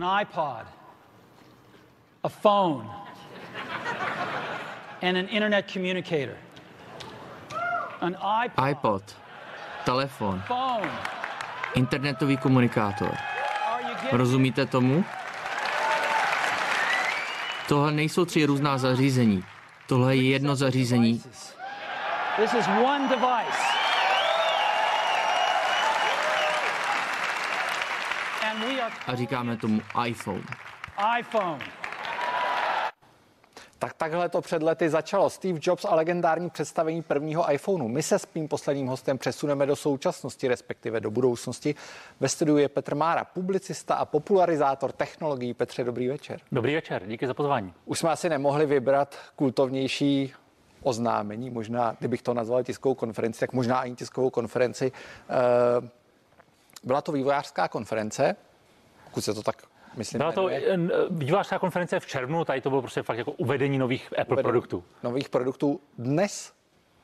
an iPod, a phone, and an internet communicator. An iPod, iPod, telefon, phone. internetový komunikátor. Rozumíte tomu? Tohle nejsou tři různá zařízení. Tohle je jedno zařízení. This is one device. A říkáme tomu iPhone. iPhone. Tak takhle to před lety začalo. Steve Jobs a legendární představení prvního iPhoneu. My se s tím posledním hostem přesuneme do současnosti, respektive do budoucnosti. Ve studiu je Petr Mára, publicista a popularizátor technologií. Petře, dobrý večer. Dobrý večer, díky za pozvání. Už jsme asi nemohli vybrat kultovnější oznámení, možná, kdybych to nazval tiskovou konferenci, tak možná ani tiskovou konferenci. Eh, Byla to vývojářská konference, pokud se to tak myslím. Byla to vývojářská konference v červnu, tady to bylo prostě fakt jako uvedení nových Apple Uvedení produktů. Nových produktů. Dnes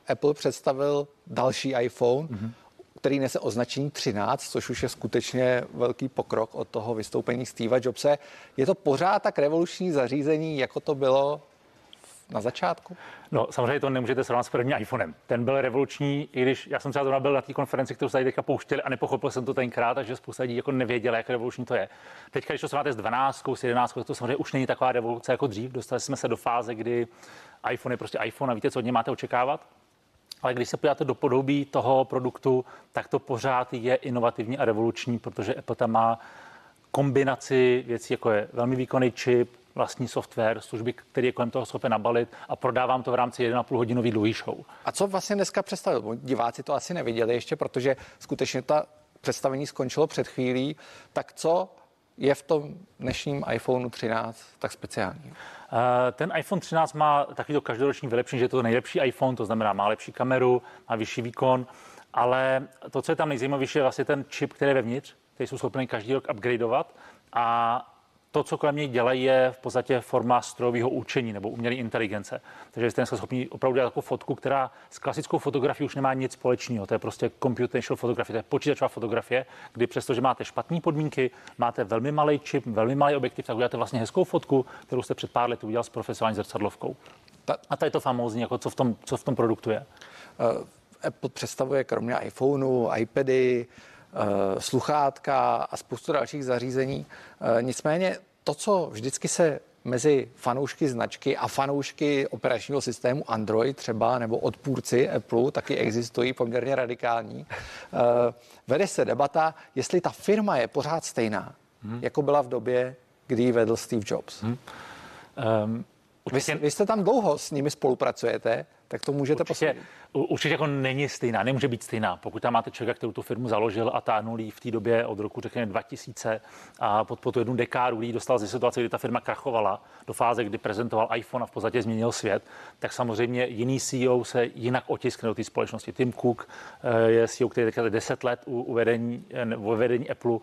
Apple představil další iPhone, mm-hmm. který nese označení 13, což už je skutečně velký pokrok od toho vystoupení Steva Jobse. Je to pořád tak revoluční zařízení, jako to bylo na začátku? No, samozřejmě to nemůžete srovnat s prvním iPhonem. Ten byl revoluční, i když já jsem třeba zrovna byl na té konferenci, kterou se tady teďka pouštěli a nepochopil jsem to tenkrát, takže spousta lidí jako nevěděla, jak revoluční to je. Teďka, když to srovnáte s 12, s 11, tak to samozřejmě už není taková revoluce jako dřív. Dostali jsme se do fáze, kdy iPhone je prostě iPhone a víte, co od něj máte očekávat. Ale když se podíváte do podobí toho produktu, tak to pořád je inovativní a revoluční, protože Apple tam má kombinaci věcí, jako je velmi výkonný čip, vlastní software, služby, který je kolem toho schopen nabalit a prodávám to v rámci 1,5 hodinový dlouhý show. A co vlastně dneska představil? Diváci to asi neviděli ještě, protože skutečně ta představení skončilo před chvílí. Tak co je v tom dnešním iPhoneu 13 tak speciální? Eh, Ten iPhone 13 má takový to každoroční vylepšení, že je to nejlepší iPhone, to znamená má lepší kameru, má vyšší výkon, ale to, co je tam nejzajímavější, je vlastně ten čip, který je vevnitř, který jsou schopni každý rok upgradeovat a to, co kolem něj dělají, je v podstatě forma strojového učení nebo umělé inteligence. Takže jste dneska schopni opravdu dělat takovou fotku, která s klasickou fotografií už nemá nic společného. To je prostě computational fotografie, to je počítačová fotografie, kdy přestože máte špatné podmínky, máte velmi malý čip, velmi malý objektiv, tak uděláte vlastně hezkou fotku, kterou jste před pár lety udělal s profesionální zrcadlovkou. A to je to famózní, jako co v tom, co v tom produktu je. Eh, Apple představuje kromě iPhoneu, iPady, sluchátka a spoustu dalších zařízení. Eh, Nicméně to, co vždycky se mezi fanoušky značky a fanoušky operačního systému Android třeba, nebo odpůrci Apple, taky existují poměrně radikální. Eh, Vede se debata, jestli ta firma je pořád stejná, jako byla v době, kdy ji vedl Steve Jobs. Um, Vy, vy jste tam dlouho s nimi spolupracujete, tak to můžete Určitě, posoudit. u- určitě jako není stejná, nemůže být stejná. Pokud tam máte člověka, který tu firmu založil a táhnul v té době od roku řekněme 2000 a pod, pod tu jednu dekádu ji dostal ze situace, kdy ta firma krachovala do fáze, kdy prezentoval iPhone a v podstatě změnil svět, tak samozřejmě jiný CEO se jinak otiskne do té společnosti. Tim Cook eh, je CEO, který je teďka 10 let u, u vedení, eh, u vedení Apple.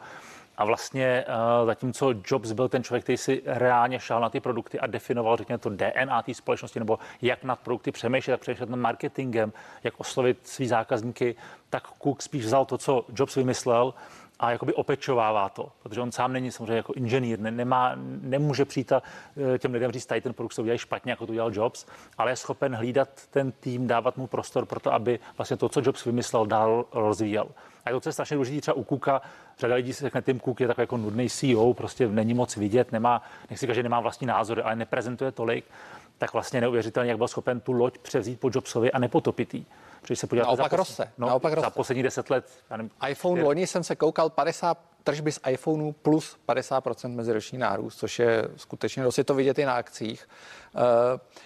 A vlastně uh, zatímco Jobs byl ten člověk, který si reálně šel na ty produkty a definoval, řekněme, to DNA té společnosti, nebo jak nad produkty přemýšlet, jak přemýšlet nad marketingem, jak oslovit svý zákazníky, tak Cook spíš vzal to, co Jobs vymyslel a jakoby opečovává to, protože on sám není samozřejmě jako inženýr, ne, nemá, nemůže přijít a eh, těm lidem říct, tady ten produkt se udělají špatně, jako to udělal Jobs, ale je schopen hlídat ten tým, dávat mu prostor pro to, aby vlastně to, co Jobs vymyslel, dál rozvíjel. A to, co je strašně důležité třeba u Kuka, řada lidí si řekne, Tim Cook je takový jako nudný CEO, prostě není moc vidět, nemá, nechci říkat, že nemá vlastní názory, ale neprezentuje tolik, tak vlastně neuvěřitelně, jak byl schopen tu loď převzít po Jobsovi a nepotopit jí. Když se podíváte Naopak za, roste, no, naopak za roste. poslední deset let. Já nevím, iPhone je- loni jsem se koukal 50 tržby z iPhoneu plus 50% meziroční nárůst, což je skutečně dost je to vidět i na akcích. Uh,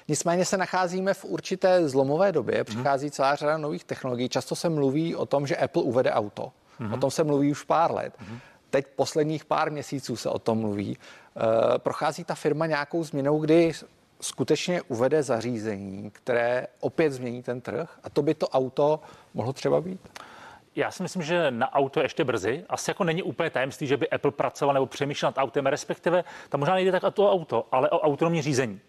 nicméně se nacházíme v určité zlomové době, přichází celá řada nových technologií. Často se mluví o tom, že Apple uvede auto. O tom se mluví už pár let. Teď posledních pár měsíců se o tom mluví. Uh, prochází ta firma nějakou změnou, kdy skutečně uvede zařízení, které opět změní ten trh a to by to auto mohlo třeba být. Já si myslím, že na auto je ještě brzy. Asi jako není úplně tajemství, že by Apple pracoval nebo přemýšlel nad autem, respektive tam možná nejde tak o to auto, ale o autonomní řízení.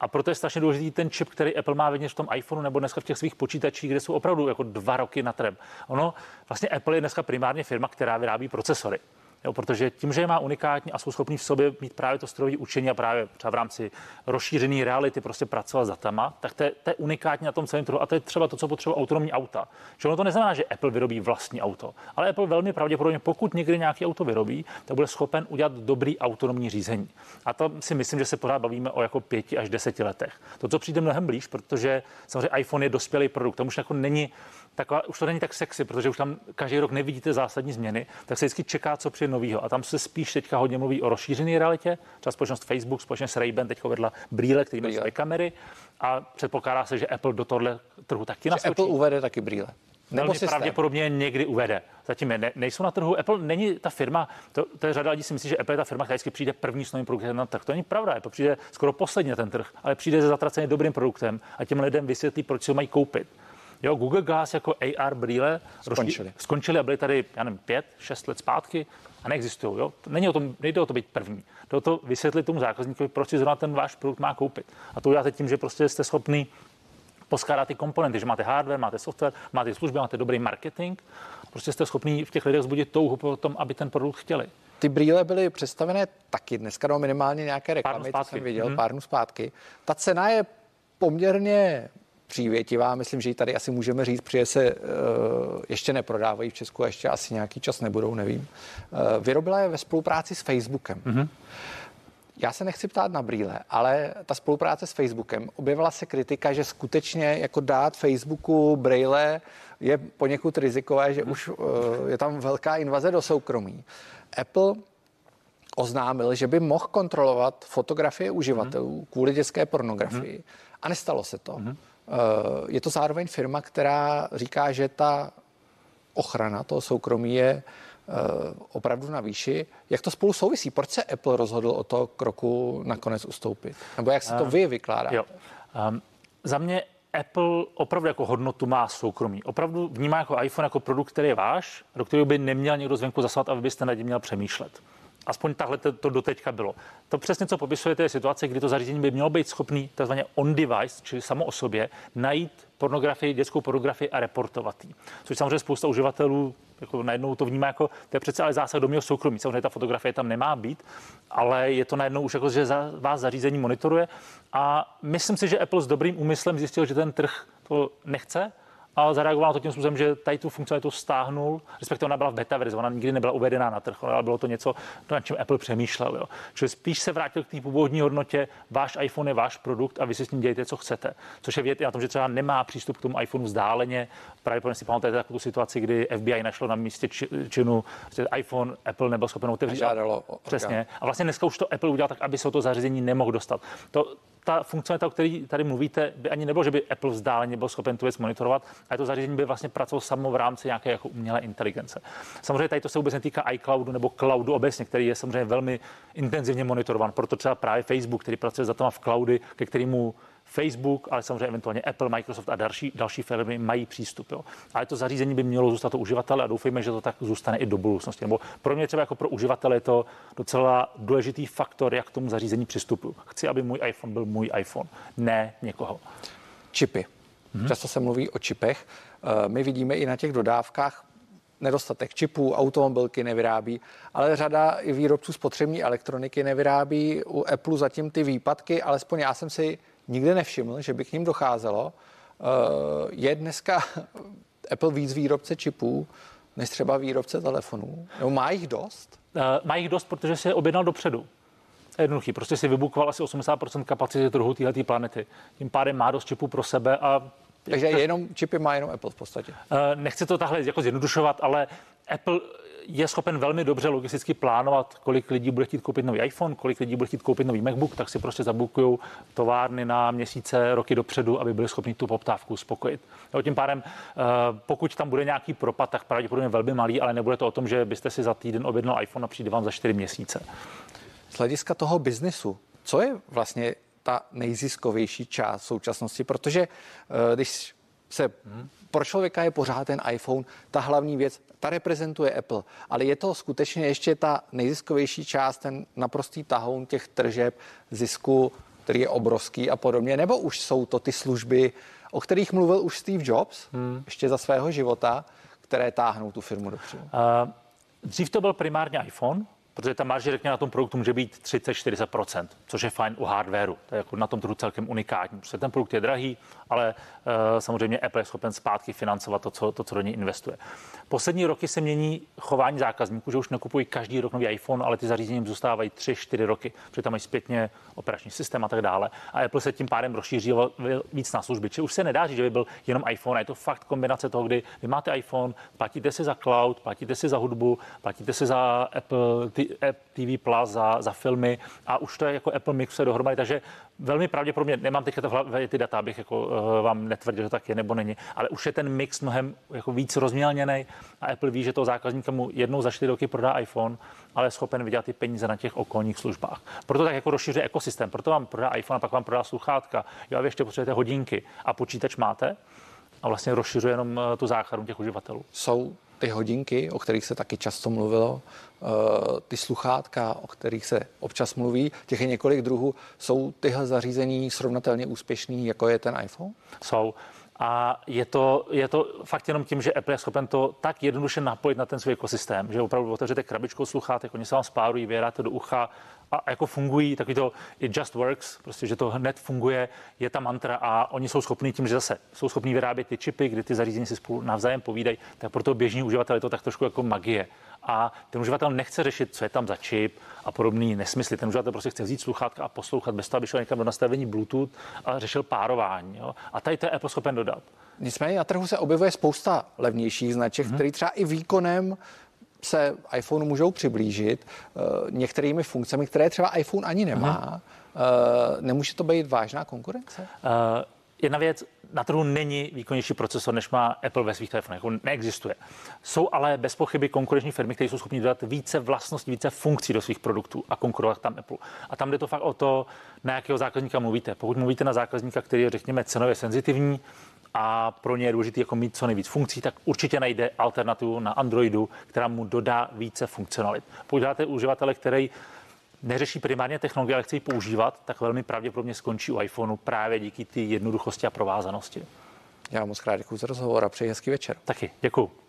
A proto je strašně důležitý ten čip, který Apple má vevnitř v tom iPhoneu nebo dneska v těch svých počítačích, kde jsou opravdu jako dva roky na trem. Ono, vlastně Apple je dneska primárně firma, která vyrábí procesory. Jo, protože tím, že je má unikátní a jsou schopní v sobě mít právě to strojové učení a právě třeba v rámci rozšířené reality prostě pracovat s datama, tak to je, to je unikátní na tom celém trhu. A to je třeba to, co potřebuje autonomní auta. Že ono to neznamená, že Apple vyrobí vlastní auto, ale Apple velmi pravděpodobně, pokud někdy nějaký auto vyrobí, tak bude schopen udělat dobrý autonomní řízení. A to si myslím, že se pořád bavíme o jako pěti až deseti letech. To, co přijde mnohem blíž, protože samozřejmě iPhone je dospělý produkt, tam už jako není taková, už to není tak sexy, protože už tam každý rok nevidíte zásadní změny, tak se vždycky čeká, co přijde novýho. A tam se spíš teďka hodně mluví o rozšířené realitě. Třeba společnost Facebook, společně s Ray-Ban teď vedla brýle, který mají své kamery. A předpokládá se, že Apple do tohle trhu taky naskočí. Apple uvede taky brýle. Nebo Velmi systém. pravděpodobně někdy uvede. Zatím ne, nejsou na trhu. Apple není ta firma, to, to je řada lidí si myslí, že Apple je ta firma, která vždycky přijde první s novým produktem na trh. To není pravda. Apple přijde skoro posledně na ten trh, ale přijde se zatraceně dobrým produktem a těm lidem vysvětlí, proč si ho mají koupit. Jo, Google Glass jako AR brýle skončili. skončili a byly tady, já nevím, pět, šest let zpátky a neexistují. Jo? Není o tom, nejde o to být první. Jde o to vysvětlit tomu zákazníkovi, proč si zrovna ten váš produkt má koupit. A to uděláte tím, že prostě jste schopný poskládat ty komponenty, že máte hardware, máte software, máte služby, máte dobrý marketing. Prostě jste schopný v těch lidech zbudit touhu po tom, aby ten produkt chtěli. Ty brýle byly představené taky dneska, no minimálně nějaké reklamy, to jsem viděl, hmm. pár dnů zpátky. Ta cena je poměrně přívětivá. Myslím, že ji tady asi můžeme říct, protože se uh, ještě neprodávají v Česku a ještě asi nějaký čas nebudou, nevím. Uh, vyrobila je ve spolupráci s Facebookem. Mm-hmm. Já se nechci ptát na brýle, ale ta spolupráce s Facebookem, objevila se kritika, že skutečně jako dát Facebooku brýle je poněkud rizikové, že už uh, je tam velká invaze do soukromí. Apple oznámil, že by mohl kontrolovat fotografie uživatelů mm-hmm. kvůli dětské pornografii. Mm-hmm. A nestalo se to. Eh, je to zároveň firma, která říká, že ta ochrana toho soukromí je eh, opravdu na výši. Jak to spolu souvisí? Proč se Apple rozhodl o to kroku nakonec ustoupit? Nebo jak se to eh, vy vykládá? Jo. Um, za mě Apple opravdu jako hodnotu má soukromí. Opravdu vnímá jako iPhone jako produkt, který je váš, do kterého by neměl někdo zvenku zaslat, aby byste nad ním měl přemýšlet. Aspoň takhle to, to doteďka bylo. To přesně, co popisujete, je situace, kdy to zařízení by mělo být schopný takzvaně on-device, čili samo o sobě, najít pornografii, dětskou pornografii a reportovat ji. Což samozřejmě spousta uživatelů jako najednou to vnímá jako, to je přece ale zásah do mého soukromí. Samozřejmě ta fotografie tam nemá být, ale je to najednou už jako, že za, vás zařízení monitoruje. A myslím si, že Apple s dobrým úmyslem zjistil, že ten trh to nechce a zareagoval to tím způsobem, že tady tu funkcionalitu stáhnul, respektive ona byla v beta verzi, ona nikdy nebyla uvedená na trh, ale bylo to něco, na čem Apple přemýšlel. Jo. Čili spíš se vrátil k té původní hodnotě, váš iPhone je váš produkt a vy si s ním dějte, co chcete. Což je vědět na tom, že třeba nemá přístup k tomu iPhoneu vzdáleně. Právě si pamatujete takovou situaci, kdy FBI našlo na místě činu iPhone, Apple nebyl schopen otevřít. Žádalo. Přesně. A vlastně dneska už to Apple udělal tak, aby se to zařízení nemohl dostat. To, ta funkcionalita, o které tady mluvíte, by ani nebylo, že by Apple vzdáleně byl schopen tu věc monitorovat, a to zařízení by vlastně pracovalo samo v rámci nějaké jako umělé inteligence. Samozřejmě tady to se vůbec netýká iCloudu nebo cloudu obecně, který je samozřejmě velmi intenzivně monitorovan. Proto třeba právě Facebook, který pracuje za v cloudy, ke kterému Facebook, ale samozřejmě eventuálně Apple, Microsoft a další, další firmy mají přístup. Jo. Ale to zařízení by mělo zůstat u uživatele a doufejme, že to tak zůstane i do budoucnosti. Nebo pro mě třeba jako pro uživatele je to docela důležitý faktor, jak k tomu zařízení přistupuji. Chci, aby můj iPhone byl můj iPhone, ne někoho. Čipy. Hmm. Často se mluví o čipech. Eh, my vidíme i na těch dodávkách nedostatek čipů, automobilky nevyrábí, ale řada i výrobců spotřební elektroniky nevyrábí. U Apple zatím ty výpadky, alespoň já jsem si nikdy nevšiml, že by k ním docházelo. Eh, je dneska Apple víc výrobce čipů než třeba výrobce telefonů? Nebo má jich dost? Uh, má jich dost, protože se objednal dopředu. Jednoduchý, prostě si vybukoval asi 80% kapacity trhu této planety. Tím pádem má dost čipů pro sebe a takže jenom čipy má jenom Apple v podstatě. Uh, nechci to tahle jako zjednodušovat, ale Apple je schopen velmi dobře logisticky plánovat, kolik lidí bude chtít koupit nový iPhone, kolik lidí bude chtít koupit nový MacBook, tak si prostě zabukují továrny na měsíce, roky dopředu, aby byli schopni tu poptávku uspokojit. Jo, tím pádem, eh, pokud tam bude nějaký propad, tak pravděpodobně velmi malý, ale nebude to o tom, že byste si za týden objednal iPhone a přijde vám za 4 měsíce. Z hlediska toho biznesu, co je vlastně ta nejziskovější část současnosti, protože eh, když se hmm pro člověka je pořád ten iPhone ta hlavní věc, ta reprezentuje Apple, ale je to skutečně ještě ta nejziskovější část, ten naprostý tahoun těch tržeb, zisku, který je obrovský a podobně, nebo už jsou to ty služby, o kterých mluvil už Steve Jobs hmm. ještě za svého života, které táhnou tu firmu dopředu? Uh, Dřív to byl primárně iPhone, protože ta marže, řekněme, na tom produktu může být 30-40%, což je fajn u hardwareu. To je jako na tom trhu celkem unikátní, protože ten produkt je drahý, ale uh, samozřejmě Apple je schopen zpátky financovat to, co, to, co do něj investuje. Poslední roky se mění chování zákazníků, že už nekupují každý rok nový iPhone, ale ty zařízení zůstávají 3-4 roky, protože tam mají zpětně operační systém a tak dále. A Apple se tím pádem rozšířil víc na služby. Či už se nedá říct, že by byl jenom iPhone, a je to fakt kombinace toho, kdy vy máte iPhone, platíte si za cloud, platíte si za hudbu, platíte si za Apple TV Plus, za, za filmy a už to je jako Apple mixuje dohromady, takže velmi pravděpodobně, nemám teďka to hlavě ty data, abych jako, uh, vám netvrdil, že tak je nebo není, ale už je ten mix mnohem jako víc rozmělněný a Apple ví, že toho zákazníka mu jednou za čtyři roky prodá iPhone, ale je schopen vydělat ty peníze na těch okolních službách. Proto tak jako rozšíří ekosystém, proto vám prodá iPhone a pak vám prodá sluchátka. Jo, a vy ještě potřebujete hodinky a počítač máte a vlastně rozšiřuje jenom eh, tu záchranu těch uživatelů. Jsou ty hodinky, o kterých se taky často mluvilo, eh, ty sluchátka, o kterých se občas mluví, těch je několik druhů. Jsou tyhle zařízení srovnatelně úspěšný, jako je ten iPhone? Jsou. A je to, je to fakt jenom tím, že Apple je schopen to tak jednoduše napojit na ten svůj ekosystém, že opravdu otevřete krabičku sluchátek, oni se vám spárují, vyjedáte do ucha a jako fungují, taky to it just works, prostě, že to hned funguje, je ta mantra a oni jsou schopní tím, že zase jsou schopní vyrábět ty čipy, kdy ty zařízení si spolu navzájem povídají, tak pro toho běžný uživatel je to tak trošku jako magie. A ten uživatel nechce řešit, co je tam za čip a podobný nesmysly. Ten uživatel prostě chce vzít sluchátka a poslouchat bez toho, aby šel někam do nastavení Bluetooth a řešil párování. Jo? A tady to je Apple schopen dodat. Nicméně na trhu se objevuje spousta levnějších značek, mm-hmm. který třeba i výkonem se iPhone můžou přiblížit uh, některými funkcemi, které třeba iPhone ani nemá. Uh, nemůže to být vážná konkurence? Uh, jedna věc, na trhu není výkonnější procesor, než má Apple ve svých telefonech. On neexistuje. Jsou ale bez pochyby konkurenční firmy, které jsou schopny dodat více vlastností, více funkcí do svých produktů a konkurovat tam Apple. A tam jde to fakt o to, na jakého zákazníka mluvíte. Pokud mluvíte na zákazníka, který je, řekněme, cenově senzitivní, a pro ně je důležité jako mít co nejvíc funkcí, tak určitě najde alternativu na Androidu, která mu dodá více funkcionalit. Pokud uživatele, který neřeší primárně technologie, ale chce ji používat, tak velmi pravděpodobně skončí u iPhoneu právě díky té jednoduchosti a provázanosti. Já moc krát děkuji za rozhovor a přeji hezký večer. Taky, děkuji.